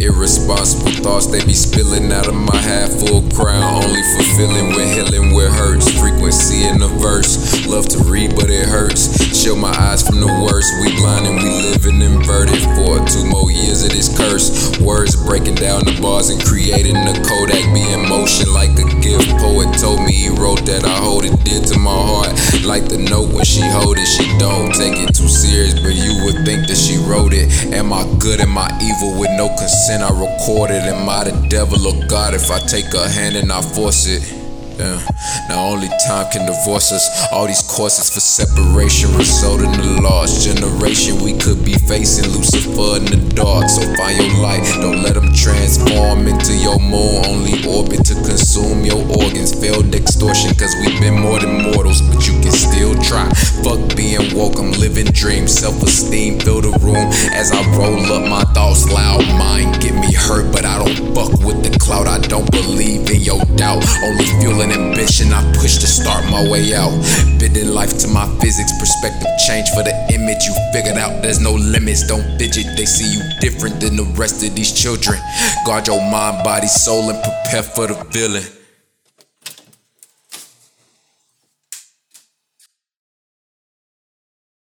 Irresponsible thoughts, they be spilling out of my half full crown. Only fulfilling with healing with hurts. Frequency in the verse. Love to read, but it hurts. Shield my eyes from the worst. We blind and we living inverted for two more years of this curse. Words breaking down the bars and creating the Kodak be in motion like a gift. Poet told me he wrote that I hold it dear to my heart. Like the note when she hold it, she don't take it too serious, think that she wrote it. Am I good? Am I evil? With no consent, I recorded. Am I the devil or God if I take a hand and I force it? Yeah. Now only time can divorce us. All these courses for separation result in the lost generation. We could be facing Lucifer in the dark. So find your light. Don't let them transform into your moon. Only orbit to consume your organs. Failed extortion, cause we've woke, I'm living dreams. Self esteem fill the room as I roll up my thoughts loud. Mind get me hurt, but I don't fuck with the cloud. I don't believe in your doubt. Only fueling ambition I push to start my way out. Bidding life to my physics, perspective change for the image you figured out. There's no limits, don't fidget. They see you different than the rest of these children. Guard your mind, body, soul, and prepare for the villain.